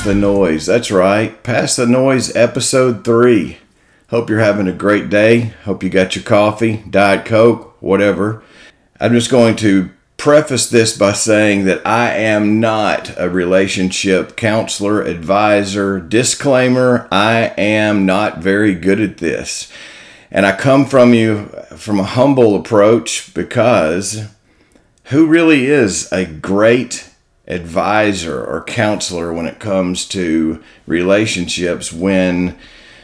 Episode 3 Past the Noise. That's right, Past the Noise, Episode 3. Hope you're having a great day. Hope you got your coffee, Diet Coke, whatever. I'm just going to preface this by saying that I am not a relationship counselor, advisor. Disclaimer I am not very good at this. And I come from you from a humble approach because who really is a great advisor or counselor when it comes to relationships when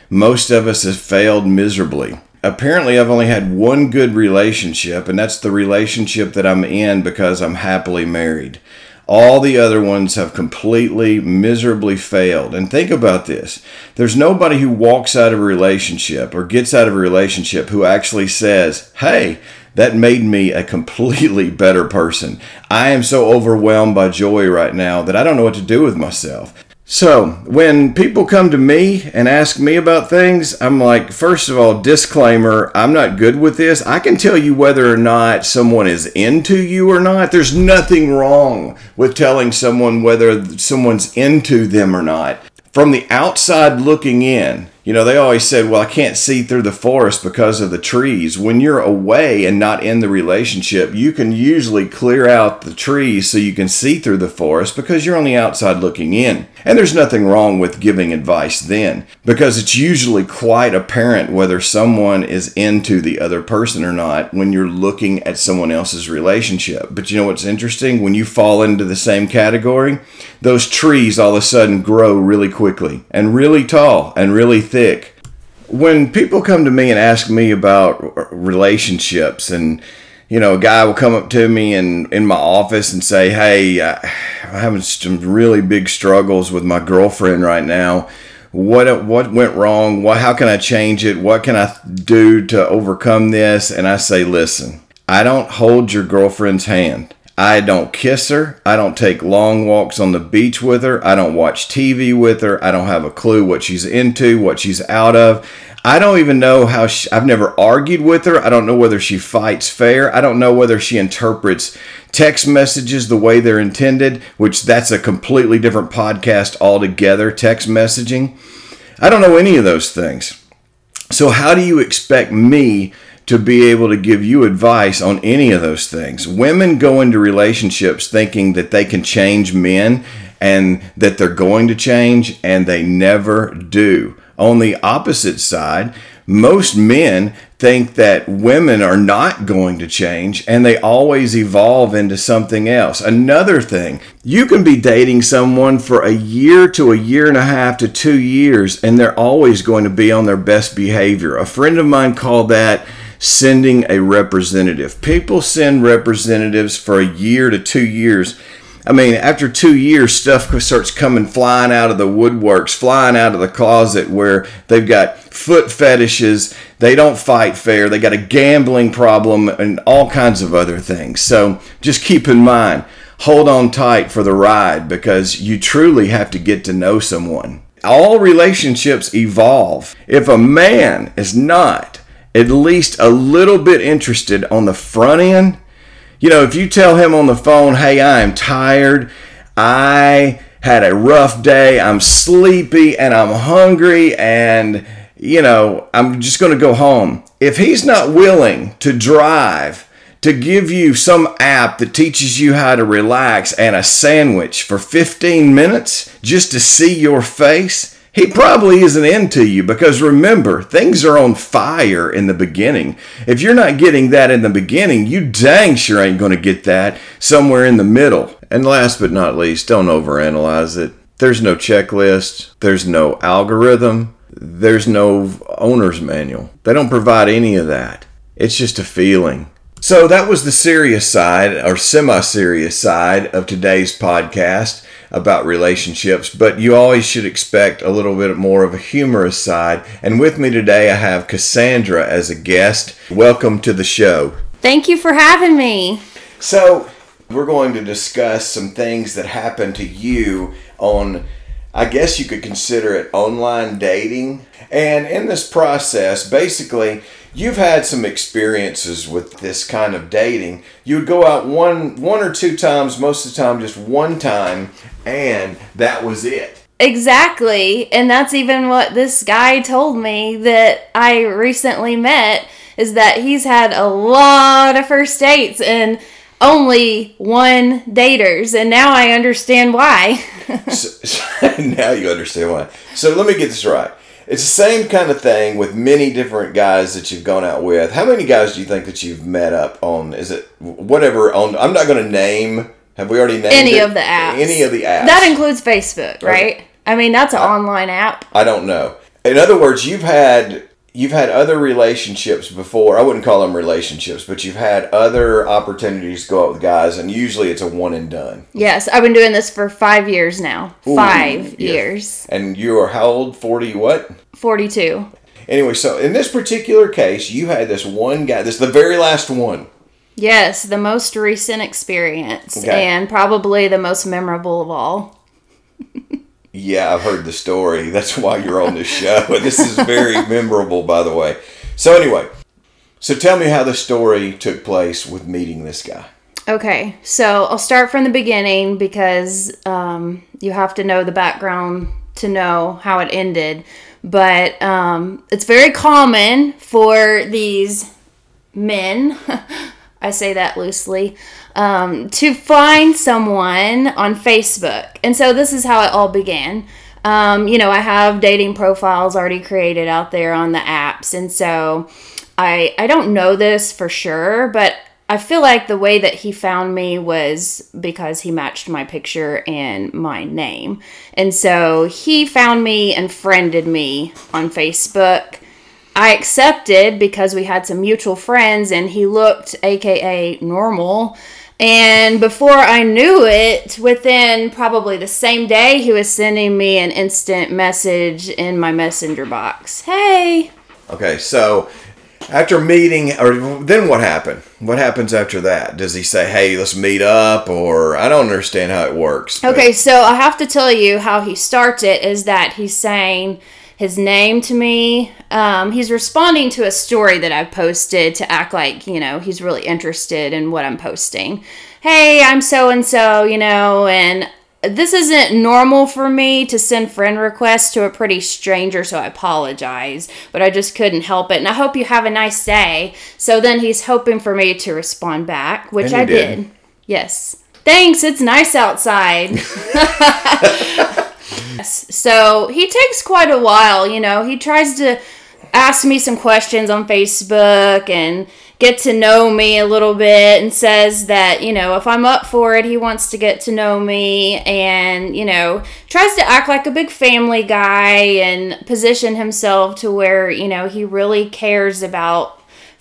most of us have failed miserably? apparently I've only had one good relationship, and that's the relationship that I'm in because I'm happily married. All the other ones have completely miserably failed. And think about this there's nobody who walks out of a relationship or gets out of a relationship who actually says, Hey, that made me a completely better person. I am so overwhelmed by joy right now that I don't know what to do with myself. So, when people come to me and ask me about things, I'm like, first of all, disclaimer, I'm not good with this. I can tell you whether or not someone is into you or not. There's nothing wrong with telling someone whether someone's into them or not. From the outside looking in, you know, they always said, well, I can't see through the forest because of the trees. When you're away and not in the relationship, you can usually clear out the trees so you can see through the forest because you're on the outside looking in. And there's nothing wrong with giving advice then because it's usually quite apparent whether someone is into the other person or not when you're looking at someone else's relationship. But you know what's interesting? When you fall into the same category, those trees all of a sudden grow really quickly and really tall and really thick. When people come to me and ask me about relationships and you know, a guy will come up to me in, in my office and say, Hey, I'm having some really big struggles with my girlfriend right now. What, what went wrong? What, how can I change it? What can I do to overcome this? And I say, Listen, I don't hold your girlfriend's hand. I don't kiss her. I don't take long walks on the beach with her. I don't watch TV with her. I don't have a clue what she's into, what she's out of. I don't even know how she, I've never argued with her. I don't know whether she fights fair. I don't know whether she interprets text messages the way they're intended, which that's a completely different podcast altogether, text messaging. I don't know any of those things. So how do you expect me to be able to give you advice on any of those things. Women go into relationships thinking that they can change men and that they're going to change, and they never do. On the opposite side, most men think that women are not going to change and they always evolve into something else. Another thing, you can be dating someone for a year to a year and a half to two years and they're always going to be on their best behavior. A friend of mine called that sending a representative. People send representatives for a year to two years. I mean, after two years, stuff starts coming flying out of the woodworks, flying out of the closet where they've got foot fetishes, they don't fight fair, they got a gambling problem, and all kinds of other things. So just keep in mind, hold on tight for the ride because you truly have to get to know someone. All relationships evolve. If a man is not at least a little bit interested on the front end, you know, if you tell him on the phone, hey, I am tired, I had a rough day, I'm sleepy, and I'm hungry, and, you know, I'm just going to go home. If he's not willing to drive, to give you some app that teaches you how to relax and a sandwich for 15 minutes just to see your face, he probably isn't into you because remember, things are on fire in the beginning. If you're not getting that in the beginning, you dang sure ain't going to get that somewhere in the middle. And last but not least, don't overanalyze it. There's no checklist, there's no algorithm, there's no owner's manual. They don't provide any of that. It's just a feeling. So that was the serious side or semi serious side of today's podcast about relationships, but you always should expect a little bit more of a humorous side. And with me today, I have Cassandra as a guest. Welcome to the show. Thank you for having me. So, we're going to discuss some things that happened to you on, I guess you could consider it online dating. And in this process, basically, you've had some experiences with this kind of dating. You would go out one one or two times, most of the time just one time, and that was it. Exactly. And that's even what this guy told me that I recently met is that he's had a lot of first dates and only one daters. And now I understand why. so, now you understand why. So let me get this right. It's the same kind of thing with many different guys that you've gone out with. How many guys do you think that you've met up on? Is it whatever on? I'm not going to name. Have we already named any it? of the apps? Any of the apps? That includes Facebook, right? Okay. I mean, that's an I, online app. I don't know. In other words, you've had you've had other relationships before. I wouldn't call them relationships, but you've had other opportunities to go out with guys, and usually it's a one and done. Yes, I've been doing this for five years now. Ooh, five yes. years. And you are how old? Forty what? Forty-two. Anyway, so in this particular case, you had this one guy. This is the very last one. Yes, the most recent experience, okay. and probably the most memorable of all. Yeah, I've heard the story. That's why you're on this show. this is very memorable, by the way. So, anyway, so tell me how the story took place with meeting this guy. Okay, so I'll start from the beginning because um, you have to know the background to know how it ended. But um, it's very common for these men, I say that loosely, um, to find someone on Facebook. And so this is how it all began. Um, you know, I have dating profiles already created out there on the apps. And so I, I don't know this for sure, but I feel like the way that he found me was because he matched my picture and my name. And so he found me and friended me on Facebook. I accepted because we had some mutual friends and he looked AKA normal. And before I knew it, within probably the same day, he was sending me an instant message in my messenger box. Hey. Okay, so after meeting, or then what happened? What happens after that? Does he say, "Hey, let's meet up," or I don't understand how it works. But. Okay, so I have to tell you how he starts it is that he's saying his name to me. Um, he's responding to a story that I've posted to act like, you know, he's really interested in what I'm posting. Hey, I'm so and so, you know, and this isn't normal for me to send friend requests to a pretty stranger, so I apologize, but I just couldn't help it. And I hope you have a nice day. So then he's hoping for me to respond back, which I did. did. Yes. Thanks, it's nice outside. So he takes quite a while, you know. He tries to ask me some questions on Facebook and get to know me a little bit and says that, you know, if I'm up for it, he wants to get to know me and, you know, tries to act like a big family guy and position himself to where, you know, he really cares about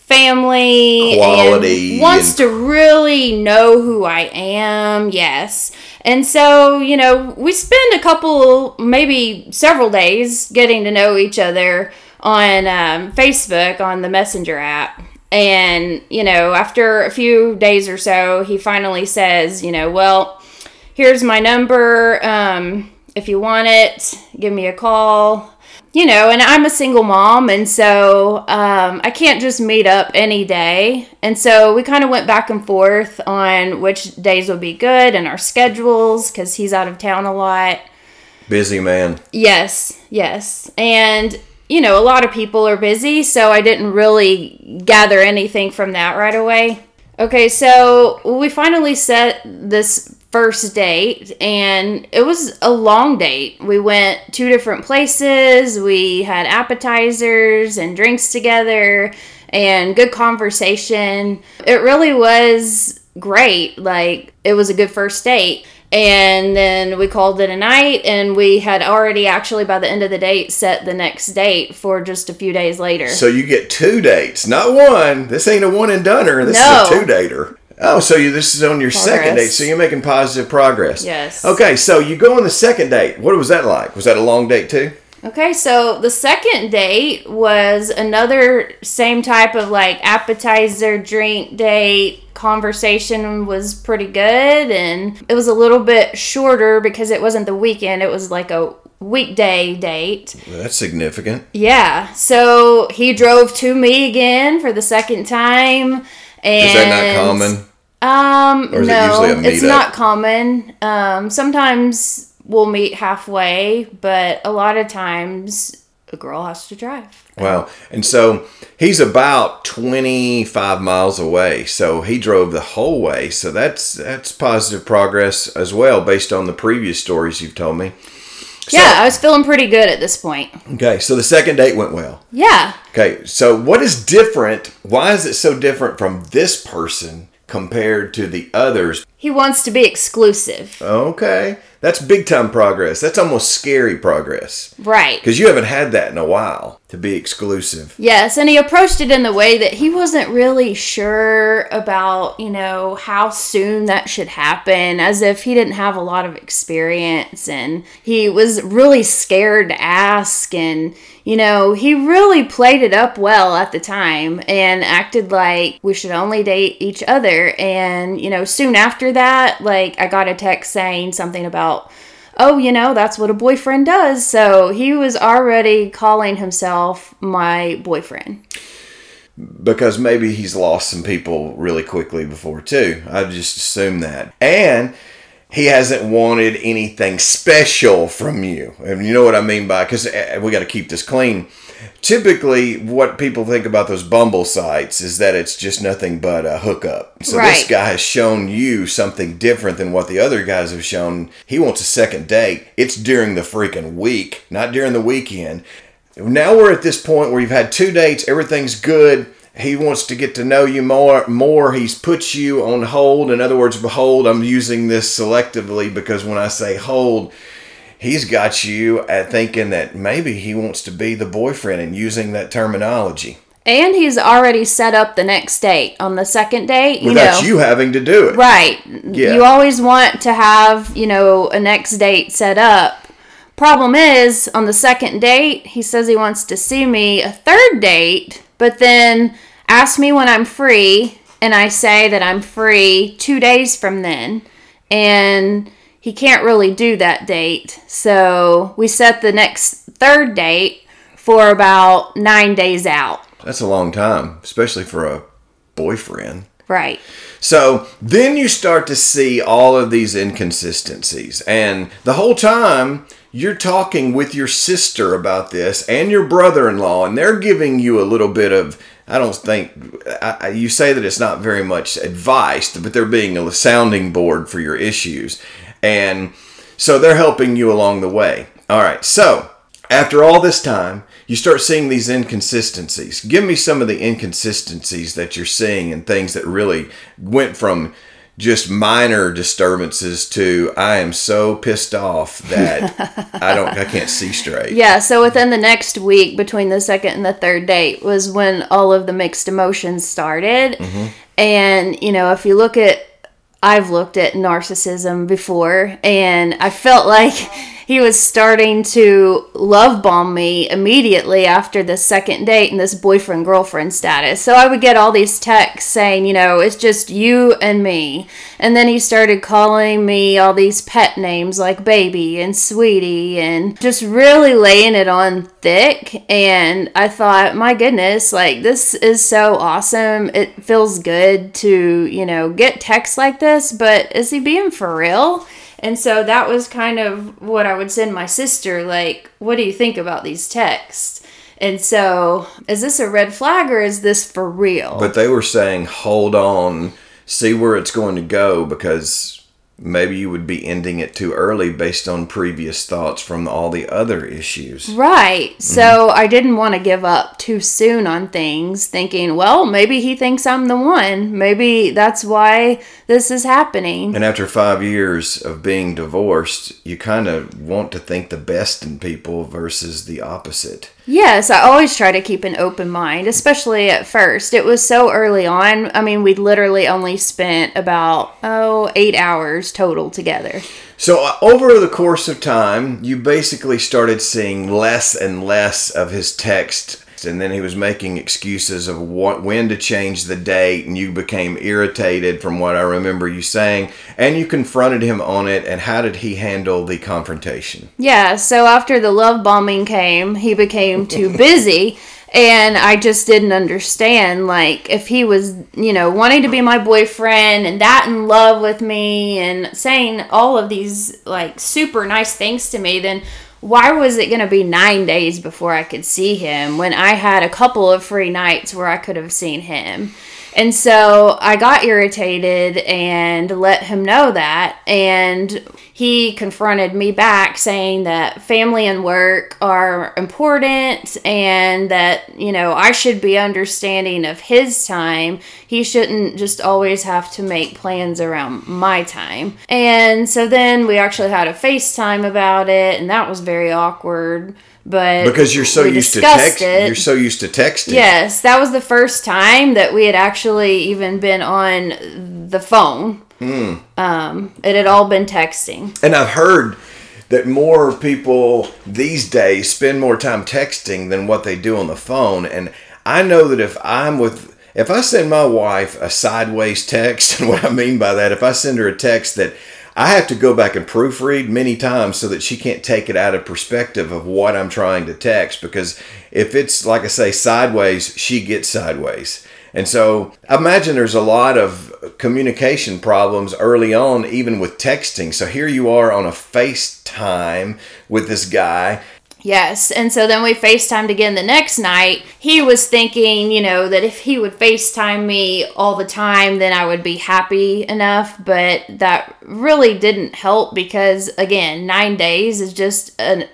family quality wants to really know who I am. Yes. And so, you know, we spend a couple, maybe several days getting to know each other on um, Facebook on the Messenger app. And, you know, after a few days or so, he finally says, you know, well, here's my number. Um, if you want it, give me a call you know, and I'm a single mom, and so um, I can't just meet up any day. And so we kind of went back and forth on which days would be good and our schedules because he's out of town a lot. Busy man. Yes, yes. And, you know, a lot of people are busy, so I didn't really gather anything from that right away. Okay, so we finally set this first date and it was a long date. We went two different places, we had appetizers and drinks together and good conversation. It really was great. Like it was a good first date. And then we called it a night, and we had already actually by the end of the date set the next date for just a few days later. So you get two dates, not one. This ain't a one and doneer. This no. is a two dater. Oh, so you this is on your progress. second date, so you're making positive progress. Yes. Okay, so you go on the second date. What was that like? Was that a long date too? Okay, so the second date was another same type of like appetizer drink date. Conversation was pretty good and it was a little bit shorter because it wasn't the weekend, it was like a weekday date. That's significant. Yeah, so he drove to me again for the second time. And Is that not common? Um, Or is it no, usually a it's not common. Um, sometimes we'll meet halfway, but a lot of times a girl has to drive. Wow. And so he's about 25 miles away. So he drove the whole way. So that's that's positive progress as well based on the previous stories you've told me. So- yeah, I was feeling pretty good at this point. Okay, so the second date went well. Yeah. Okay, so what is different? Why is it so different from this person compared to the others? He wants to be exclusive. Okay, that's big time progress. That's almost scary progress Right. because you haven't had that in a while to be exclusive. Yes, and he approached it in the way that he wasn't really sure about, you know, how soon that should happen, as if he didn't have a lot of experience and he was really scared to ask. And, you know, he really played it up well at the time and acted like we should only date each other. And, you know, soon after that, like, I got a text saying something about, oh, you know, that's what a boyfriend does. So he was already calling himself my boyfriend. because maybe he's lost some people really quickly before too. I just assume that. And he hasn't wanted anything special from you. And you know what I mean by cuz eh, we got to keep this clean. Typically what people think about those Bumble sites is that it's just nothing but a hookup. So this guy has shown you something different than what the other guys have shown. He wants a second date. It's during the freaking week, not during the weekend. Now we're at this point where you've had two dates, everything's good. He wants to get to know you more. More, he's put you on hold. In other words, hold. I'm using this selectively because when I say hold, he's got you at thinking that maybe he wants to be the boyfriend and using that terminology And he's already set up the next date. On the second date, you without know. you having to do it. Right. Yeah. You always want to have, you know, a next date set up. Problem is, on the second date, he says he wants to see me a third date, but then asks me when I'm free, and I say that I'm free two days from then. And he can't really do that date. So we set the next third date for about nine days out. That's a long time, especially for a boyfriend. Right. So then you start to see all of these inconsistencies. And the whole time you're talking with your sister about this and your brother in law, and they're giving you a little bit of, I don't think, I, you say that it's not very much advice, but they're being a sounding board for your issues. And so they're helping you along the way. All right. So after all this time, you start seeing these inconsistencies. Give me some of the inconsistencies that you're seeing and things that really went from just minor disturbances to I am so pissed off that I don't I can't see straight. Yeah, so within the next week between the second and the third date was when all of the mixed emotions started. Mm-hmm. And, you know, if you look at I've looked at narcissism before and I felt like he was starting to love bomb me immediately after the second date and this boyfriend girlfriend status. So I would get all these texts saying, you know, it's just you and me. And then he started calling me all these pet names like baby and sweetie and just really laying it on thick. And I thought, my goodness, like this is so awesome. It feels good to, you know, get texts like this, but is he being for real? And so that was kind of what I would send my sister like, what do you think about these texts? And so, is this a red flag or is this for real? But they were saying hold on, see where it's going to go because maybe you would be ending it too early based on previous thoughts from all the other issues. Right. Mm-hmm. So I didn't want to give up too soon on things, thinking, well, maybe he thinks I'm the one. Maybe that's why this is happening. And after five years of being divorced, you kind of want to think the best in people versus the opposite. Yes, I always try to keep an open mind, especially at first. It was so early on. I mean, we literally only spent about, oh, eight hours total together. So, uh, over the course of time, you basically started seeing less and less of his text and then he was making excuses of what when to change the date and you became irritated from what I remember you saying and you confronted him on it and how did he handle the confrontation? Yeah, so after the love bombing came, he became too busy and I just didn't understand like if he was, you know, wanting to be my boyfriend and that in love with me and saying all of these like super nice things to me, then why was it going to be nine days before I could see him when I had a couple of free nights where I could have seen him? And so I got irritated and let him know that. And he confronted me back saying that family and work are important and that, you know, I should be understanding of his time. He shouldn't just always have to make plans around my time. And so then we actually had a FaceTime about it, and that was very awkward but because you're so used to text it. you're so used to texting yes that was the first time that we had actually even been on the phone mm. um, it had all been texting and i've heard that more people these days spend more time texting than what they do on the phone and i know that if i'm with if i send my wife a sideways text and what i mean by that if i send her a text that I have to go back and proofread many times so that she can't take it out of perspective of what I'm trying to text because if it's like I say sideways, she gets sideways. And so I imagine there's a lot of communication problems early on, even with texting. So here you are on a FaceTime with this guy Yes. And so then we FaceTimed again the next night. He was thinking, you know, that if he would FaceTime me all the time, then I would be happy enough. But that really didn't help because, again, nine days is just an.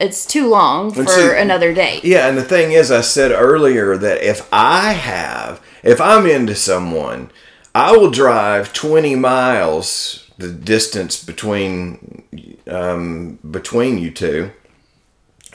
It's too long for see, another day. Yeah, and the thing is, I said earlier that if I have, if I'm into someone, I will drive 20 miles, the distance between um, between you two,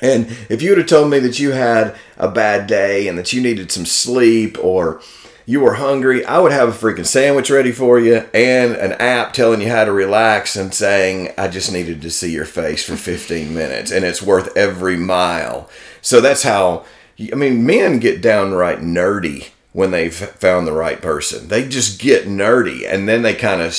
and if you would have told me that you had a bad day and that you needed some sleep or you were hungry, I would have a freaking sandwich ready for you and an app telling you how to relax and saying, I just needed to see your face for 15 minutes and it's worth every mile. So that's how, I mean, men get downright nerdy when they've found the right person. They just get nerdy and then they kind of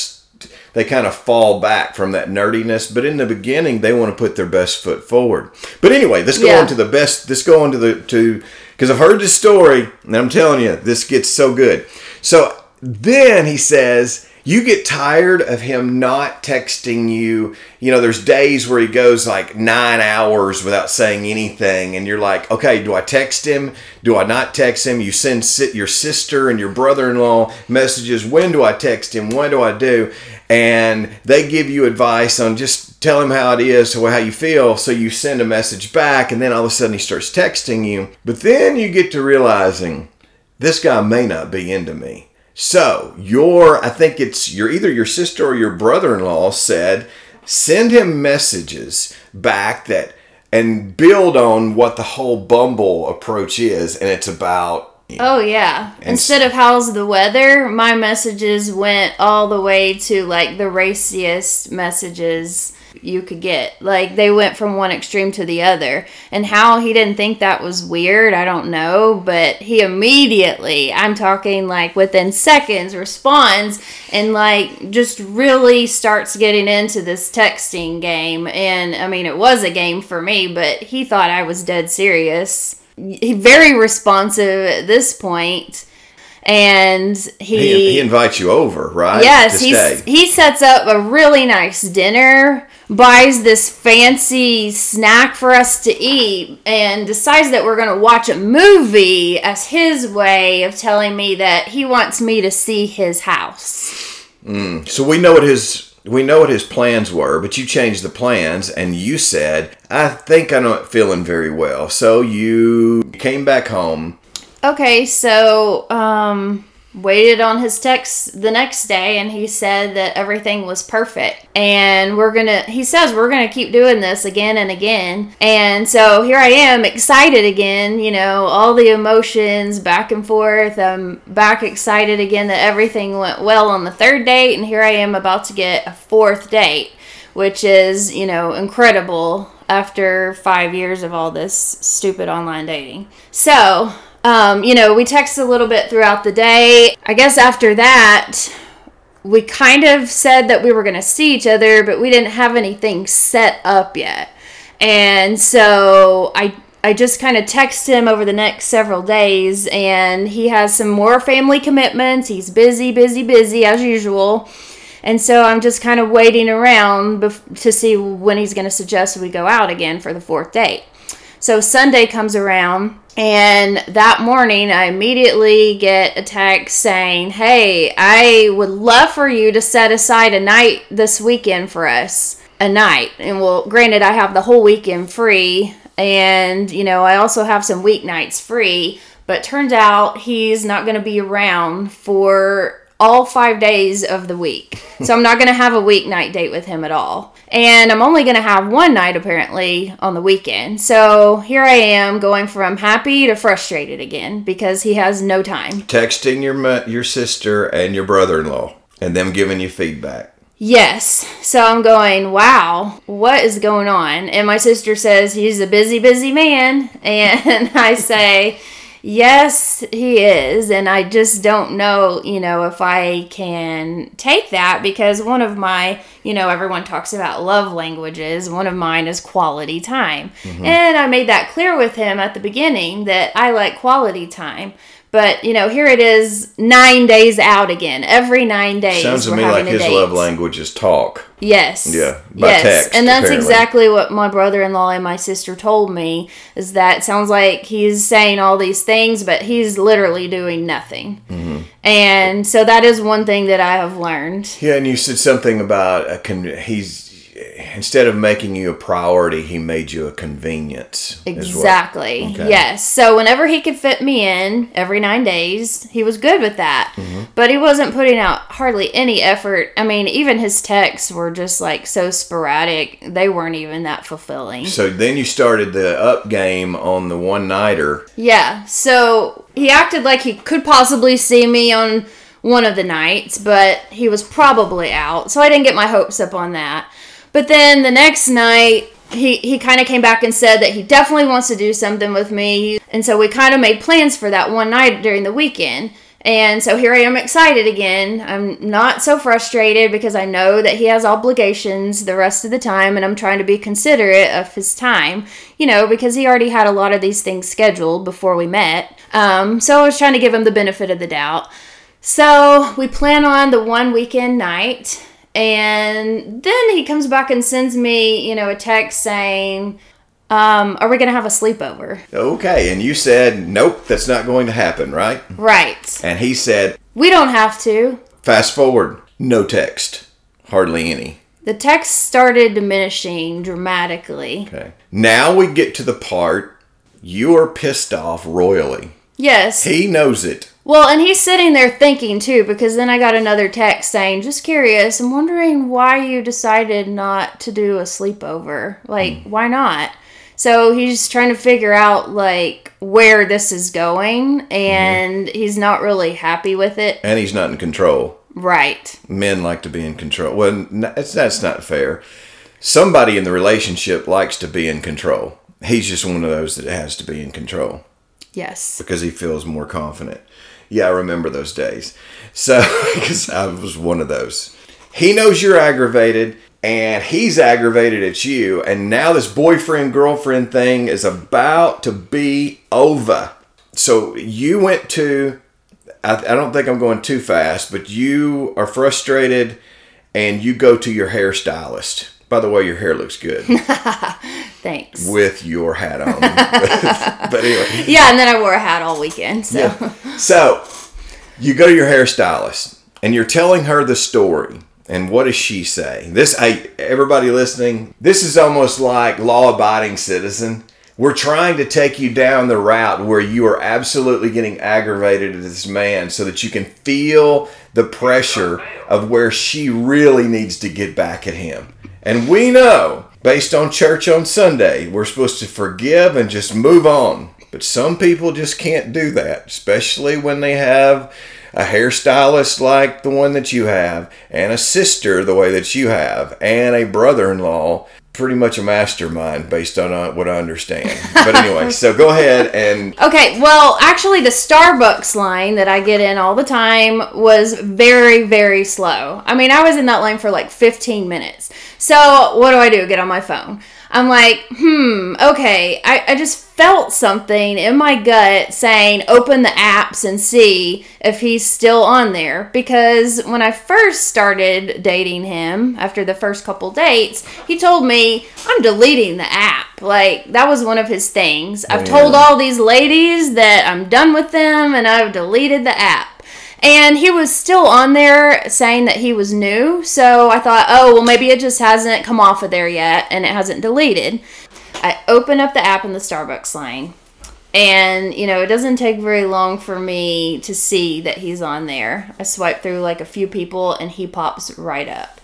they kind of fall back from that nerdiness. But in the beginning, they want to put their best foot forward. But anyway, let's go yeah. on to the best. Let's go on to the to because I've heard this story, and I'm telling you, this gets so good. So then he says you get tired of him not texting you. You know, there's days where he goes like nine hours without saying anything, and you're like, okay, do I text him? Do I not text him? You send sit your sister and your brother in law messages. When do I text him? When do I do? And they give you advice on just tell him how it is how you feel. So you send a message back, and then all of a sudden he starts texting you. But then you get to realizing this guy may not be into me so, your, I think it's your either your sister or your brother in law said, send him messages back that and build on what the whole Bumble approach is. And it's about Oh yeah. Instead of how's the weather, my messages went all the way to like the raciest messages you could get. Like they went from one extreme to the other. And how he didn't think that was weird, I don't know, but he immediately, I'm talking like within seconds, responds and like just really starts getting into this texting game. And I mean, it was a game for me, but he thought I was dead serious. He very responsive at this point and he he, he invites you over, right? Yes, he he sets up a really nice dinner, buys this fancy snack for us to eat, and decides that we're going to watch a movie as his way of telling me that he wants me to see his house. Mm. So we know what his we know what his plans were, but you changed the plans and you said, "I think I'm not feeling very well." So you came back home Okay, so um waited on his text the next day and he said that everything was perfect. And we're gonna he says we're gonna keep doing this again and again. And so here i am excited again you know all the emotions back and forth. I'm back excited again that everything went well on the third date and here i am about to get a fourth date which is you know incredible after five years of all this stupid online dating. So um, you know, we texted a little bit throughout the day. I guess after that, we kind of said that we were going to see each other, but we didn't have anything set up yet. And so I I just kind of text him over the next several days, and he has some more family commitments. He's busy, busy, busy as usual. And so I'm just kind of waiting around bef- to see when he's going to suggest we go out again for the fourth date. So Sunday comes around, and that morning, I immediately get a text saying, Hey, I would love for you to set aside a night this weekend for us. A night. And well, granted, I have the whole weekend free. And, you know, I also have some weeknights free. But turns out he's not going to be around for all five days of the week. so I'm not going to have a weeknight date with him at all. And I'm only going to have one night apparently on the weekend. So here I am going from happy to frustrated again because he has no time. Texting your your sister and your brother-in-law and them giving you feedback. Yes. So I'm going, wow, what is going on? And my sister says he's a busy, busy man. And I say, Yes, he is. And I just don't know, you know, if I can take that because one of my, you know, everyone talks about love languages. One of mine is quality time. Mm-hmm. And I made that clear with him at the beginning that I like quality time. But you know, here it is, nine days out again. Every nine days, sounds to me like his date. love language is talk. Yes. Yeah. yes. Text, and that's apparently. exactly what my brother-in-law and my sister told me. Is that sounds like he's saying all these things, but he's literally doing nothing. Mm-hmm. And so that is one thing that I have learned. Yeah, and you said something about a con- he's instead of making you a priority, he made you a convenience. Exactly. Okay. Yes. So whenever he could fit me in every nine days, he was good with that. Mm-hmm. But he wasn't putting out hardly any effort. I mean, even his texts were just like so sporadic. They weren't even that fulfilling. So then you started the up game on the one nighter. Yeah. So he acted like he could possibly see me on one of the nights, but he was probably out. So I didn't get my hopes up on that. But then the next night, he, he kind of came back and said that he definitely wants to do something with me. And so we kind of made plans for that one night during the weekend. And so here I am excited again. I'm not so frustrated because I know that he has obligations the rest of the time and I'm trying to be considerate of his time, you know, because he already had a lot of these things scheduled before we met. Um, so I was trying to give him the benefit of the doubt. So we plan on the one weekend night and then he comes back and sends me, you know, a text saying, um, are we going to have a sleepover? Okay. And you said, nope, that's not going to happen, right? Right. And he said, we don't have to. Fast forward, no text, hardly any. The text started diminishing dramatically. Okay. Now we get to the part you are pissed off royally. Yes. He knows it. Well, and he's sitting there thinking too, because then I got another text saying, "Just curious, I'm wondering why you decided not to do a sleepover. Like, mm. why not?" So he's trying to figure out like where this is going, and mm. he's not really happy with it. And he's not in control. Right. Men like to be in control. Well, that's not fair. Somebody in the relationship likes to be in control. He's just one of those that has to be in control. Yes. Because he feels more confident. Yeah, I remember those days. So, because I was one of those. He knows you're aggravated and he's aggravated at you. And now this boyfriend girlfriend thing is about to be over. So, you went to, I, I don't think I'm going too fast, but you are frustrated and you go to your hairstylist. By the way, your hair looks good. Thanks. With your hat on. but, anyway. Yeah, and then I wore a hat all weekend. So. Yeah. So you go to your hairstylist and you're telling her the story. And what does she say? This, I, everybody listening, this is almost like law abiding citizen. we're trying to take you down the route where you are absolutely getting aggravated at this man so that you can feel the pressure of where she really needs to get back at him. And we know, based on church on Sunday, we're supposed to forgive and just move on. But some people just can't do that, especially when they have a hairstylist like the one that you have, and a sister the way that you have, and a brother in law pretty much a mastermind based on uh, what I understand. But anyway, so go ahead and. Okay, well, actually, the Starbucks line that I get in all the time was very, very slow. I mean, I was in that line for like 15 minutes. So, what do I do? Get on my phone. I'm like, hmm, okay. I, I just felt something in my gut saying, open the apps and see if he's still on there. Because when I first started dating him, after the first couple dates, he told me, I'm deleting the app. Like, that was one of his things. I've told all these ladies that I'm done with them and I've deleted the app. And he was still on there saying that he was new. So I thought, oh, well, maybe it just hasn't come off of there yet and it hasn't deleted. I open up the app in the Starbucks line. And, you know, it doesn't take very long for me to see that he's on there. I swipe through like a few people and he pops right up.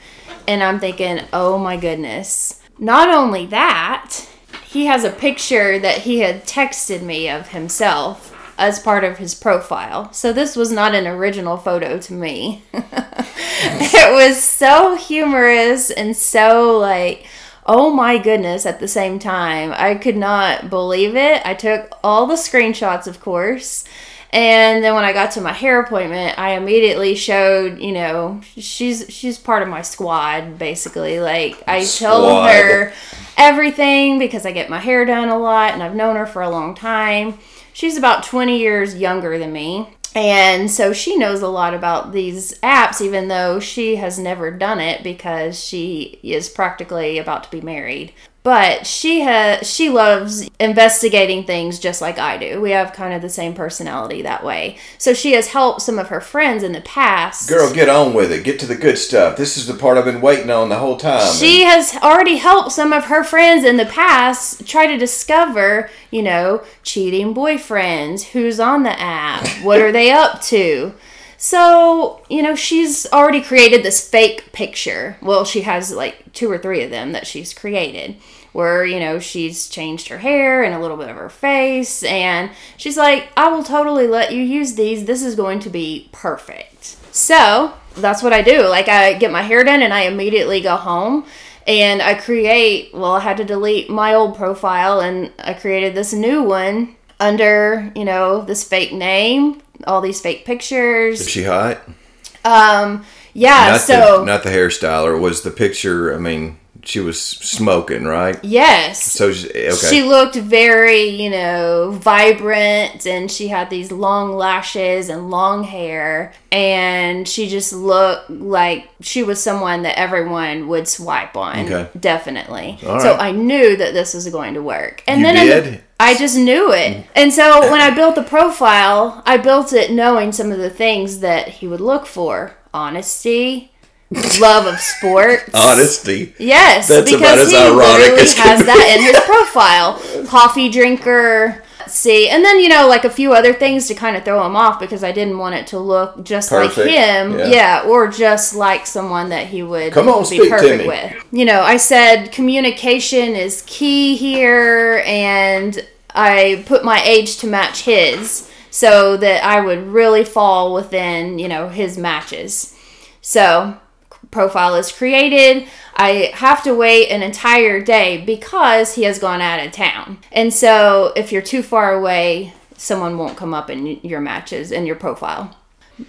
And I'm thinking, oh my goodness. Not only that, he has a picture that he had texted me of himself as part of his profile. So this was not an original photo to me. it was so humorous and so like oh my goodness at the same time. I could not believe it. I took all the screenshots, of course. And then when I got to my hair appointment, I immediately showed, you know, she's she's part of my squad basically. Like I Squad. her everything because I get my hair done a lot and I've known her for a long time. She's about 20 years younger than me. And so she knows a lot about these apps, even though she has never done it because she is practically about to be married. But she has she loves investigating things just like I do. We have kind of the same personality that way. So she has helped some of her friends in the past. Girl, get on with it. Get to the good stuff. This is the part I've been waiting on the whole time. She has already helped some of her friends in the past try to discover, you know, cheating boyfriends, who's on the app, what are they up to. So, you know, she's already created this fake picture. Well, she has like two or three of them that she's created where, you know, she's changed her hair and a little bit of her face. And she's like, I will totally let you use these. This is going to be perfect. So that's what I do. Like, I get my hair done and I immediately go home and I create, well, I had to delete my old profile and I created this new one under, you know, this fake name, all these fake pictures. Is she hot? Um, yeah, Not so the not the hairstyler. Was the picture? I mean, she was smoking, right? yes. So she, okay. She looked very, you know, vibrant and she had these long lashes and long hair and she just looked like she was someone that everyone would swipe on. Okay. Definitely. All So. I knew that this was going to work. And You then did? I just knew it. And so when I built the profile, I built it knowing some of the things that he would look for. Honesty, love of sports. Honesty. Yes, That's about because as he ironic literally as can has that in his profile. Coffee drinker. See, and then you know, like a few other things to kind of throw him off because I didn't want it to look just Perfect, like him, yeah. yeah. or just like someone that he would Come on, be speak to perfect me. with. You know, I said communication is key here, and I put my age to match his so that I would really fall within you know his matches. So, profile is created. I have to wait an entire day because he has gone out of town. And so, if you're too far away, someone won't come up in your matches in your profile.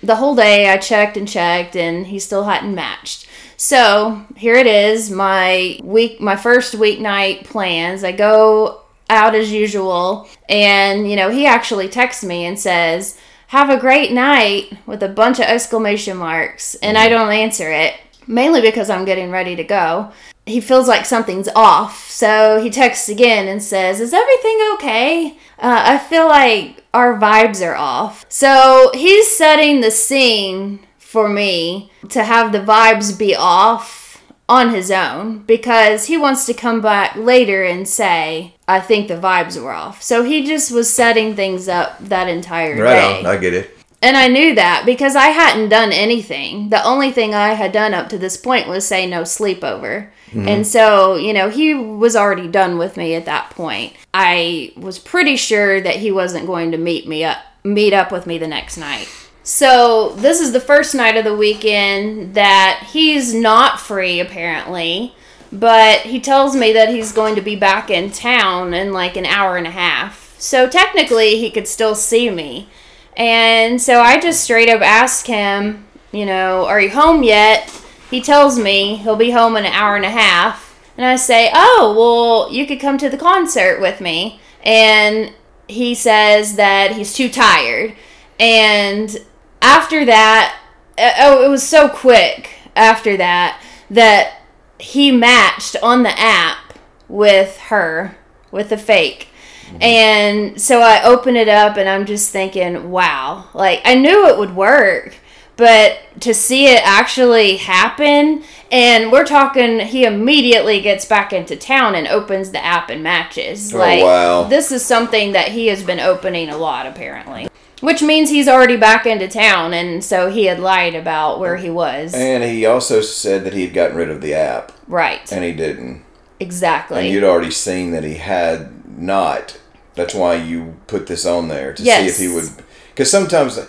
The whole day I checked and checked and he still hadn't matched. So, here it is, my week my first weeknight plans. I go out as usual and you know, he actually texts me and says, have a great night with a bunch of exclamation marks and i mm-hmm. don't answer it mainly because i'm getting ready to go he feels like something's off so he texts again and says is everything okay uh, i feel like our vibes are off so he's setting the scene for me to have the vibes be off on his own because he wants to come back later and say, I think the vibes were off. So he just was setting things up that entire Right day. on. I get it. And I knew that because I hadn't done anything. The only thing I had done up to this point was say no sleepover. Mm-hmm. And so, you know, he was already done with me at that point. I was pretty sure that he wasn't going to meet me up meet up with me the next night. So, this is the first night of the weekend that he's not free apparently, but he tells me that he's going to be back in town in like an hour and a half. So, technically, he could still see me. And so I just straight up asked him, you know, are you home yet? He tells me he'll be home in an hour and a half. And I say, oh, well, you could come to the concert with me. And he says that he's too tired. And after that, uh, oh, it was so quick after that that he matched on the app with her, with the fake. Mm-hmm. And so I open it up and I'm just thinking, wow, like I knew it would work, but to see it actually happen, and we're talking, he immediately gets back into town and opens the app and matches. Oh, like, wow. this is something that he has been opening a lot apparently. Which means he's already back into town, and so he had lied about where he was. And he also said that he had gotten rid of the app, right. and he didn't. Exactly. And you'd already seen that he had not. That's why you put this on there to Yes. see if he would. Because sometimes,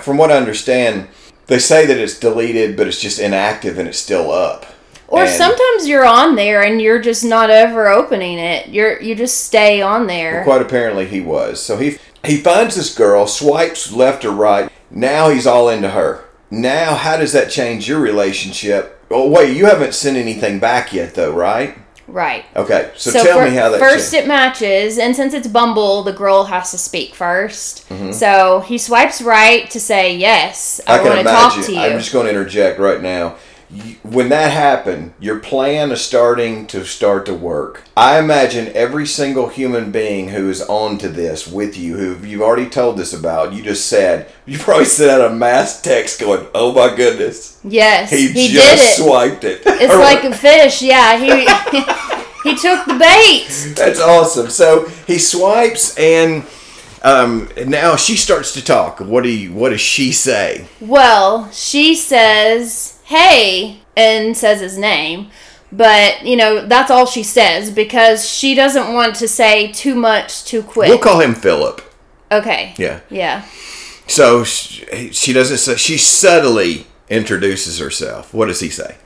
from what I understand, they say that it's deleted, but it's just inactive and it's still up. Or And- sometimes you're on there and you're just not ever opening it. You're you just stay on there. Quite apparently, he was. So he he finds this girl, swipes left or right. Now he's all into her. Now, how does that change your relationship? Oh, wait, you haven't sent anything back yet, though, right? Right. Okay, so, tell fir- me how that first changed. it matches, and since it's Bumble, the girl has to speak 1st Mm-hmm. So he swipes right to say yes. I, I want can to talk imagine. to you. I'm just going to interject right now. You- When that happened, your plan is starting to start to work. I imagine every single human being who is on to this with you, who you've already told this about, you just said, you probably sent out a mass text going, "Oh my goodness, yes, he, he, just it. swiped it." It's like a fish. Yeah, he he took the bait. That's awesome. So he swipes, and um, now she starts to talk. What do you? What does she say? Well, she says, "Hey," and says his name. But, you know, that's all she says because she doesn't want to say too much too quick. We'll call him Philip. okay. Yeah. Yeah. So she, she doesn't say. She subtly introduces herself. What does he say?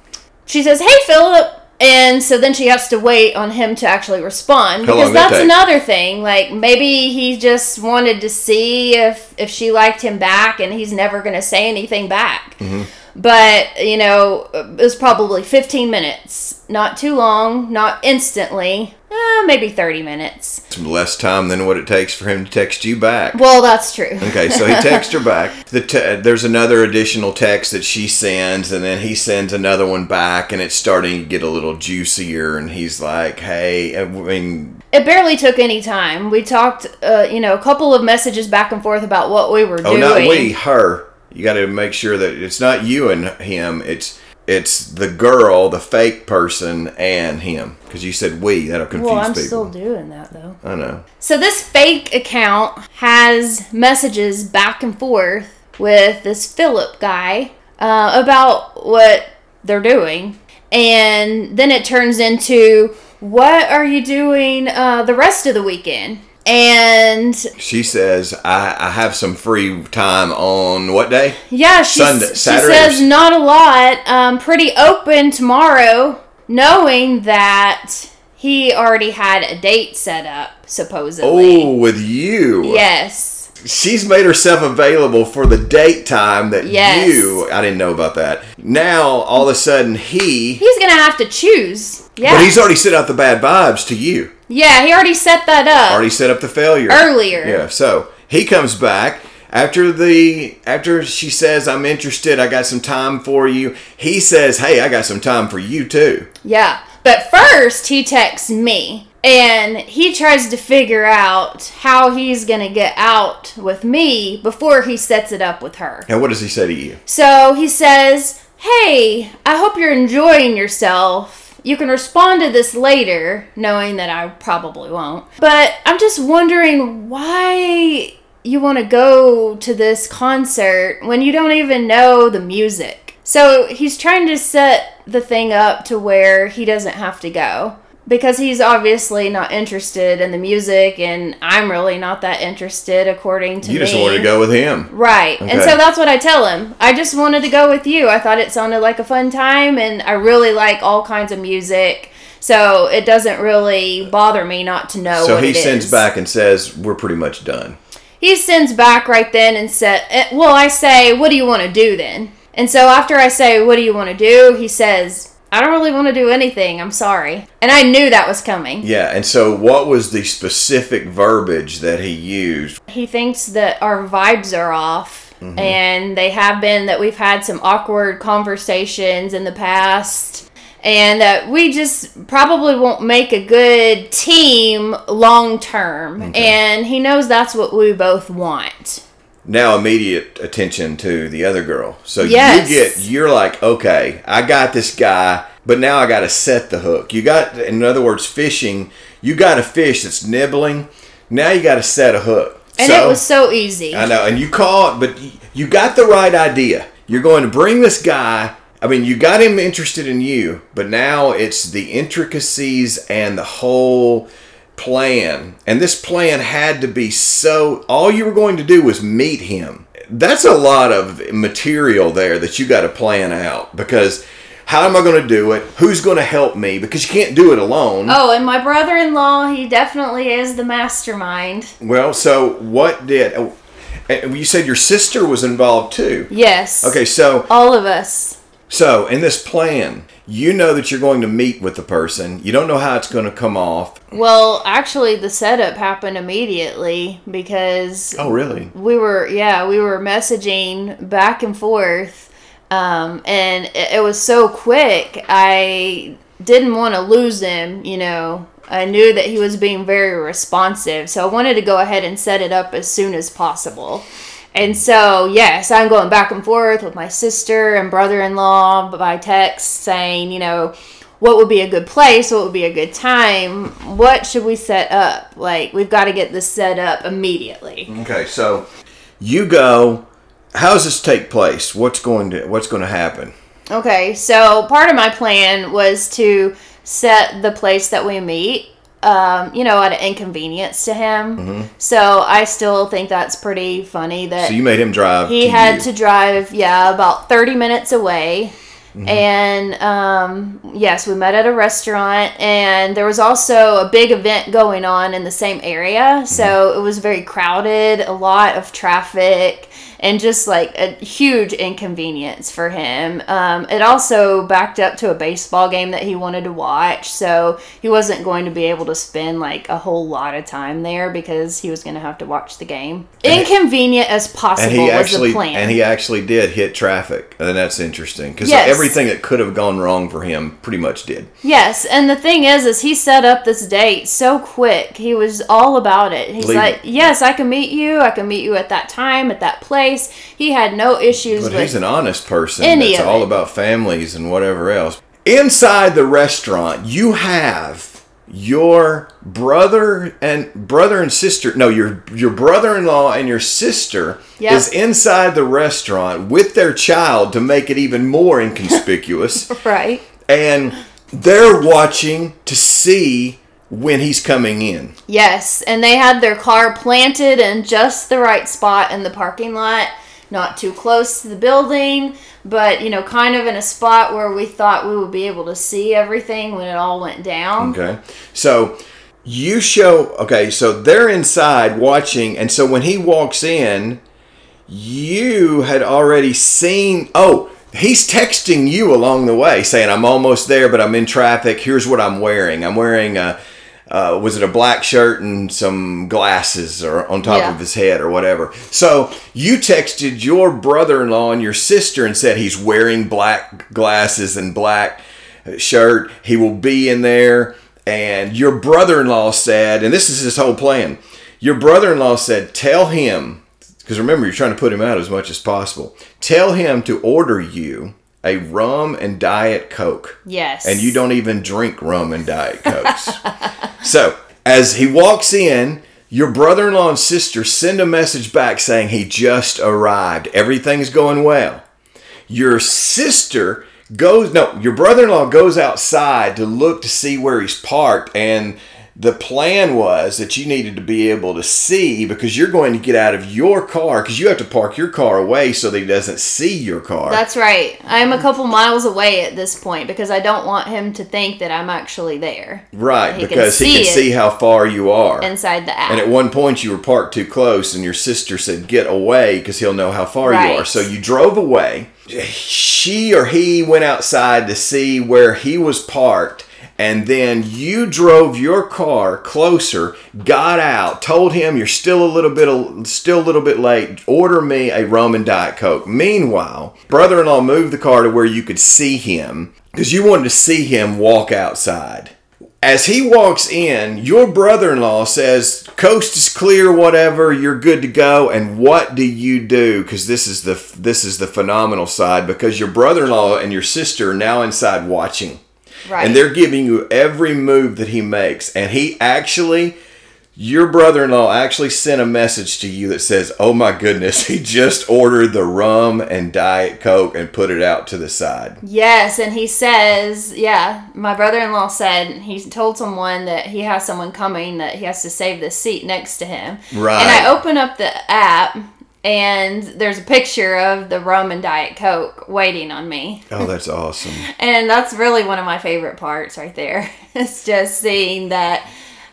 She says, "Hey, Philip," and so then she has to wait on him to actually respond How because that's another thing. Like maybe he just wanted to see if if she liked him back, and he's never going to say anything back. Mm-hmm. But you know, it was probably 15 minutes, not too long, not instantly. Uh, maybe 30 minutes. It's less time than what it takes for him to text you back. Well, that's true. Okay, so he texts her back. The te- there's another additional text that she sends, and then he sends another one back, and it's starting to get a little juicier. And he's like, "Hey, I mean, It barely took any time. We talked, uh, you know, a couple of messages back and forth about what we were oh, doing. Oh, not we, her. You got to make sure that it's not you and him. It's it's the girl, the fake person, and him. Because you said we, that'll confuse Well, I'm people. still doing that though. I know. So this fake account has messages back and forth with this Philip guy uh, about what they're doing, and then it turns into what are you doing uh, the rest of the weekend? And She says, I, I have some free time on what day? yeah, she, Sunday- she Saturday says not a lot. Um, pretty open tomorrow, knowing that he already had a date set up supposedly. Oh, with you. Yes. She's made herself available for the date time that Yes. you. I didn't know about that. Now, all of a sudden, he. He's gonna have to choose. Yeah. But he's already set out the bad vibes to you. Yeah, he already set that up Already set up the failure. earlier. Yeah, so he comes back after the after she says I'm interested, I got some time for you. He says, "Hey, I got some time for you too." Yeah. But first, he texts me and he tries to figure out how he's gonna get out with me before he sets it up with her. And what does he say to you? So he says, Hey, I hope you're enjoying yourself. You can respond to this later, knowing that I probably won't. But I'm just wondering why you want to go to this concert when you don't even know the music. So he's trying to set the thing up to where he doesn't have to go because he's obviously not interested in the music and I'm really not that interested according to You me. just wanted to go with him. Right. And so that's what I tell him. I just wanted to go with you. I thought it sounded like a fun time and I really like all kinds of music. So it doesn't really bother me not to know So he sends is. back and says, "We're pretty much done." He sends back right then and said, eh, "Well, I say, what do you want to do then?" And so after I say, "What do you want to do?" he says, "I don't really want to do anything. I'm sorry." And I knew that was coming. Yeah, and so what was the specific verbiage that he used? he thinks that our vibes are off Mm-hmm. and they have been that we've had some awkward conversations in the past and that we just probably won't make a good team long term and he knows that's what we both want Now immediate attention to the other girl. So Yes. you get you're like, "Okay, I got this guy, but now I got to set the hook." You got in other words, fishing, you got a fish that's nibbling. Now you got to set a hook. and So- it was so easy I know, and you caught, but you got the right idea. You're going to bring this guy. I mean, you got him interested in you, but now it's the intricacies and the whole plan. And this plan had to be so. All you were going to do was meet him. That's a lot of material there that you got to plan out because how am I going to do it? Who's going to help me? Because you can't do it alone. oh and my brother-in-law he definitely is the mastermind Well, so what did. oh, You said your sister was involved too. yes Okay, so all of us so in this plan, you know that you're going to meet with the person. You don't know how it's going to come off. well actually the setup happened immediately because Oh, really? we were yeah we were messaging back and forth um, and it, it was so quick i didn't want to lose him you know i knew that he was being very responsive so i wanted to go ahead and set it up as soon as possible and so yes i'm going back and forth with my sister and brother-in-law by text saying you know what would be a good place what would be a good time what should we set up like we've got to get this set up immediately Okay, so you go. How does this take place? What's going to What's going to happen? Okay, so part of my plan was to set the place that we meet, um, you know, at an inconvenience to him. So I still think that's pretty funny that So you made him drive. he to had you. to drive, yeah, about 30 minutes away. And um, yes, we met at a restaurant, and there was also a big event going on in the same area. So it was very crowded, a lot of traffic, and just like a huge inconvenience for him. Um, it also backed up to a baseball game that he wanted to watch. So he wasn't going to be able to spend like a whole lot of time there because he was going to have to watch the game. Inconvenient as possible and he was actually the plan. and he actually did hit traffic, and that's interesting because Yes. everything that could have gone wrong for him pretty much did. Yes, and the thing is, is he set up this date so quick. He was all about it. He's Leave- like, "Yes, I can meet you. I can meet you at that time, at that place." He had no issues But he's an honest person. any that's of all it. about families and whatever else. Inside the restaurant, you have your brother and brother and sister. No, your your brother-in-law and your sister Yep. is inside the restaurant with their child to make it even more inconspicuous, right. and they're watching to see when he's coming in. Yes, and they had their car planted in just the right spot in the parking lot, not too close to the building, but you know, kind of in a spot where we thought we would be able to see everything when it all went down. Okay. So you show okay, so they're inside watching and so when he walks in, you had already seen oh, he's texting you along the way saying I'm almost there but I'm in traffic. Here's what I'm wearing. I'm wearing a uh, was it a black shirt and some glasses or on top Yeah. of his head or whatever. So you texted your brother-in-law and your sister and said he's wearing black glasses and black shirt. He will be in there. And your brother in law said, and this is his whole plan. Your brother in law said, tell him, because remember, you're trying to put him out as much as possible. Tell him to order you a rum and diet coke. Yes. And you don't even drink rum and diet cokes. so, as he walks in, your brother in law and sister send a message back saying he just arrived. Everything's going well. Your sister goes, no, your brother in law goes outside to look to see where he's parked. And the plan was that you needed to be able to see because you're going to get out of your car because you have to park your car away so that he doesn't see your car. That's right. I'm a couple miles away at this point because I don't want him to think that I'm actually there. right, He can because he can see how far you are. inside the app. And at one point, you were parked too close, and your sister said, Get away because he'll know how far you are. So you drove away. She or he went outside to see where he was parked. And then you drove your car closer, got out, told him you're still a little bit still a little bit late. Order me a rum and diet coke. Meanwhile, brother-in-law moved the car to where you could see him because you wanted to see him walk outside as he walks in, your brother in law says, Coast is clear, whatever, you're good to go. And what do you do? Because this is the this is the phenomenal side, because your brother in law and your sister are now inside watching. Right. And they're giving you every move that he makes. And he actually your brother-in-law actually sent a message to you that says, "Oh my goodness, he just ordered the rum and diet coke and put it out to the side." Yes, and he says, yeah, my brother in law said he told someone that he has someone coming that he has to save the seat next to him. Right. And I open up the app and there's a picture of the rum and Diet Coke waiting on me. Oh, that's awesome. And that's really one of my favorite parts right there. It's just seeing that.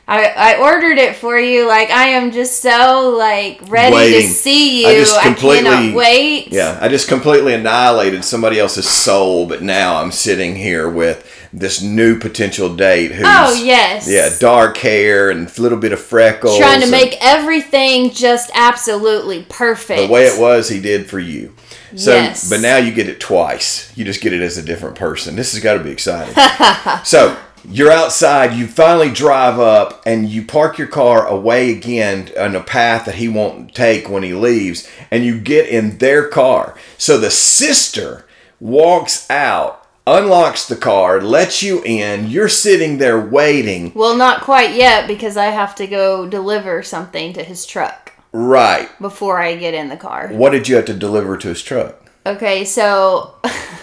I, I ordered it for you. Like I am just so like ready Waiting. to see you. I I, just completely- cannot wait. Yeah, I just completely annihilated somebody else's soul, but now I'm sitting here with this new potential date who's Oh yes. yeah, dark hair and a little bit of freckles. trying to make everything just absolutely perfect. the way it was he did for you. So, Yes. but now you get it twice. You just get it as a different person. This has got to be exciting. so, you're outside, you finally drive up and you park your car away again on a path that he won't take when he leaves, and you get in their car. So, the sister walks out, unlocks the car, lets you in. You're sitting there waiting. Well, not quite yet because I have to go deliver something to his truck Right. before I get in the car. What did you have to deliver to his truck? Okay, so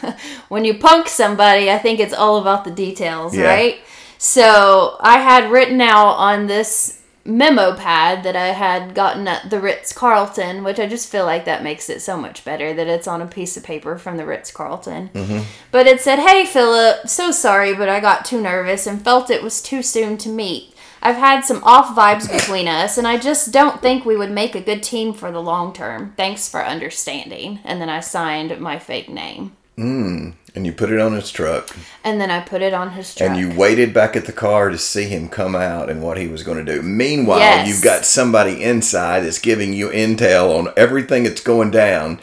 when you punk somebody, I think it's all about the details, Yeah. right? So I had written out on this memo pad that I had gotten at the Ritz Carlton, which I just feel like that makes it so much better that it's on a piece of paper from the Ritz Carlton. Mm-hmm. But it said, Hey, Philip, so sorry, but I got too nervous and felt it was too soon to meet. I've had some off vibes between us, and I just don't think we would make a good team for the long term. Thanks for understanding. And then I signed my fake name. Mm. And you put it on his truck. And then I put it on his truck. And you waited back at the car to see him come out and what he was going to do. Meanwhile, Yes. you've got somebody inside that's giving you intel on everything that's going down.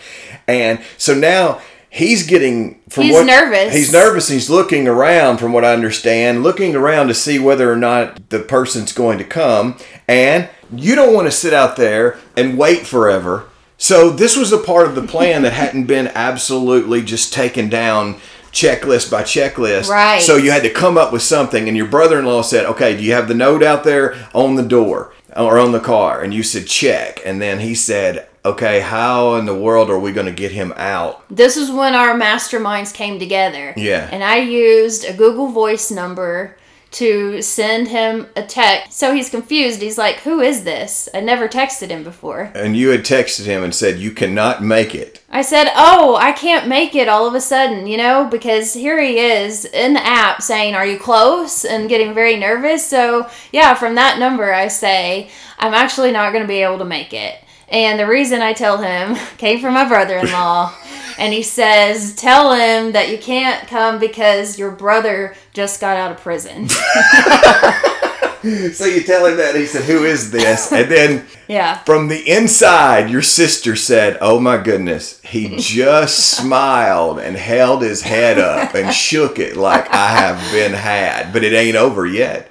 And so now he's getting from He's what nervous. He's nervous he's looking around from what I understand, looking around to see whether or not the person's going to come. And you don't want to sit out there and wait forever. So this was a part of the plan that hadn't been absolutely just taken down checklist by checklist. Right. So you had to come up with something and your brother-in-law said, "Okay, do you have the note out there on the door or on the car?" And you said, "Check." And then he said, "Okay, how in the world are we going to get him out?" this is when our masterminds came together. Yeah. And I used a Google Voice number to send him a text. So he's confused. He's like, Who is this? I never texted him before. And you had texted him and said, "You cannot make it." I said, Oh, I can't make it all of a sudden, you know, because here he is in the app saying, Are you close? and getting very nervous. So, yeah, from that number, I say, I'm actually not going to be able to make it. And the reason I tell him came from my brother in law. and he says, Tell him that you can't come because your brother just got out of prison. So you tell him that and he said, "Who is this?" And then yeah. from the inside, your sister said, "Oh my goodness!" He just smiled and held his head up and shook it like I have been had, but it ain't over yet.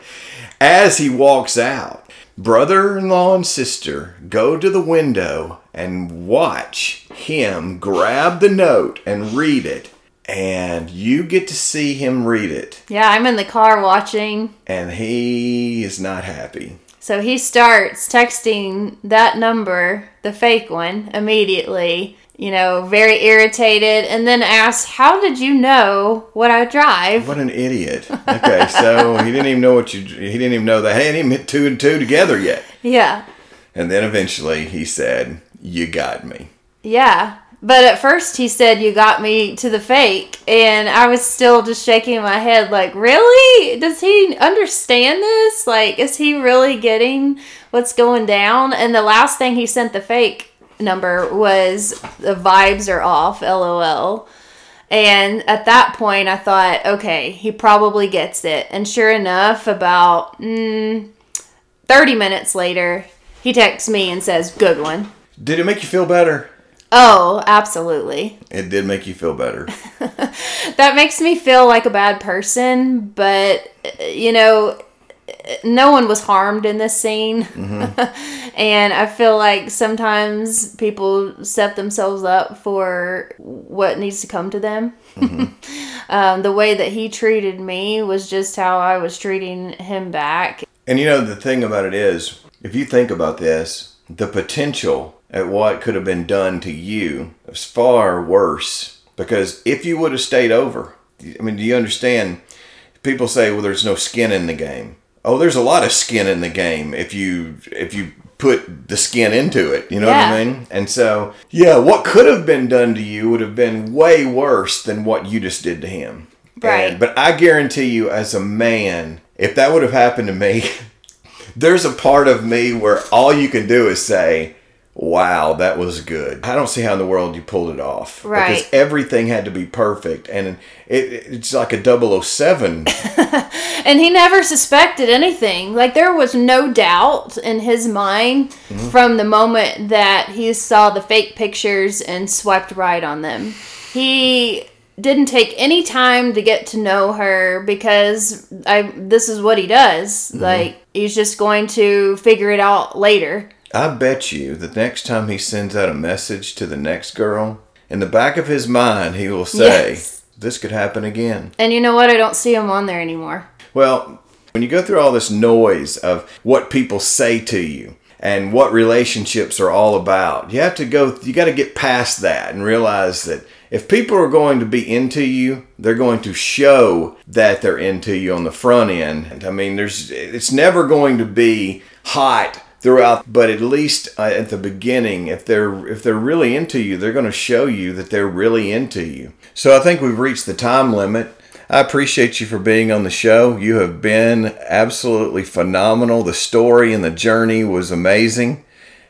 As he walks out, brother-in-law and sister go to the window and watch him grab the note and read it. and you get to see him read it, Yeah, I'm in the car watching. and he is not happy. So he starts texting that number, the fake one, immediately. You know, very irritated, and then asks, "How did you know what I drive?" What an idiot. Okay, so he didn't even know what you, he didn't even know that. He hadn't even hit two and two together yet. Yeah, And then eventually he said, You got me. yeah. But at first he said, "You got me to the fake," and I was still just shaking my head, like, "Really? Does he understand this? Like, is he really getting what's going down?" And the last thing he sent the fake number was the vibes are off, lol. And at that point, I thought, okay, he probably gets it. And sure enough, about mm, 30 minutes later, he texts me and says, good one. Did it make you feel better? Oh, absolutely. It did make you feel better. That makes me feel like a bad person, but, uh, you know, no one was harmed in this scene. and I feel like sometimes people set themselves up for what needs to come to them. um, the way that he treated me was just how I was treating him back. And you know, the thing about it is, if you think about this, the potential at what could have been done to you is far worse. Because if you would have stayed over, I mean, do you understand? People say, well, there's no skin in the game. Oh, there's a lot of skin in the game if you if you put the skin into it. You know what I mean? And so, yeah, what could have been done to you would have been way worse than what you just did to him. Right. And- but I guarantee you, as a man, if that would have happened to me, there's a part of me where all you can do is say, Wow, that was good. I don't see how in the world you pulled it off. Right. Because everything had to be perfect. And it, it's like a 007. And he never suspected anything. Like there was no doubt in his mind mm-hmm. from the moment that he saw the fake pictures and swiped right on them. He didn't take any time to get to know her because I this is what he does. Mm-hmm. Like he's just going to figure it out later. I bet you the next time he sends out a message to the next girl, in the back of his mind, he will say, Yes. This could happen again. And you know what? I don't see him on there anymore. Well, when you go through all this noise of what people say to you and what relationships are all about, you have to go, you got to get past that and realize that if people are going to be into you, they're going to show that they're into you on the front end. I mean, there's, it's never going to be hot throughout but at least uh, at the beginning if they're if they're really into you they're going to show you that they're really into you so i think we've reached the time limit I appreciate you for being on the show. You have been absolutely phenomenal. The story and the journey was amazing.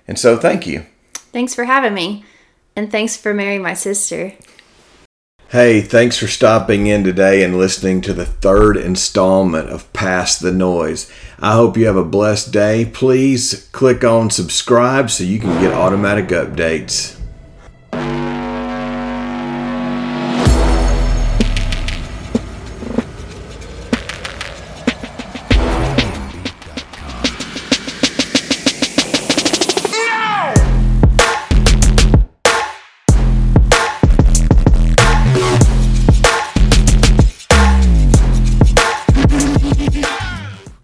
And so thank you. Thanks for having me. And thanks for marrying my sister. Hey, thanks for stopping in today and listening to the third installment of Past the Noise. I hope you have a blessed day. Please click on subscribe so you can get automatic updates.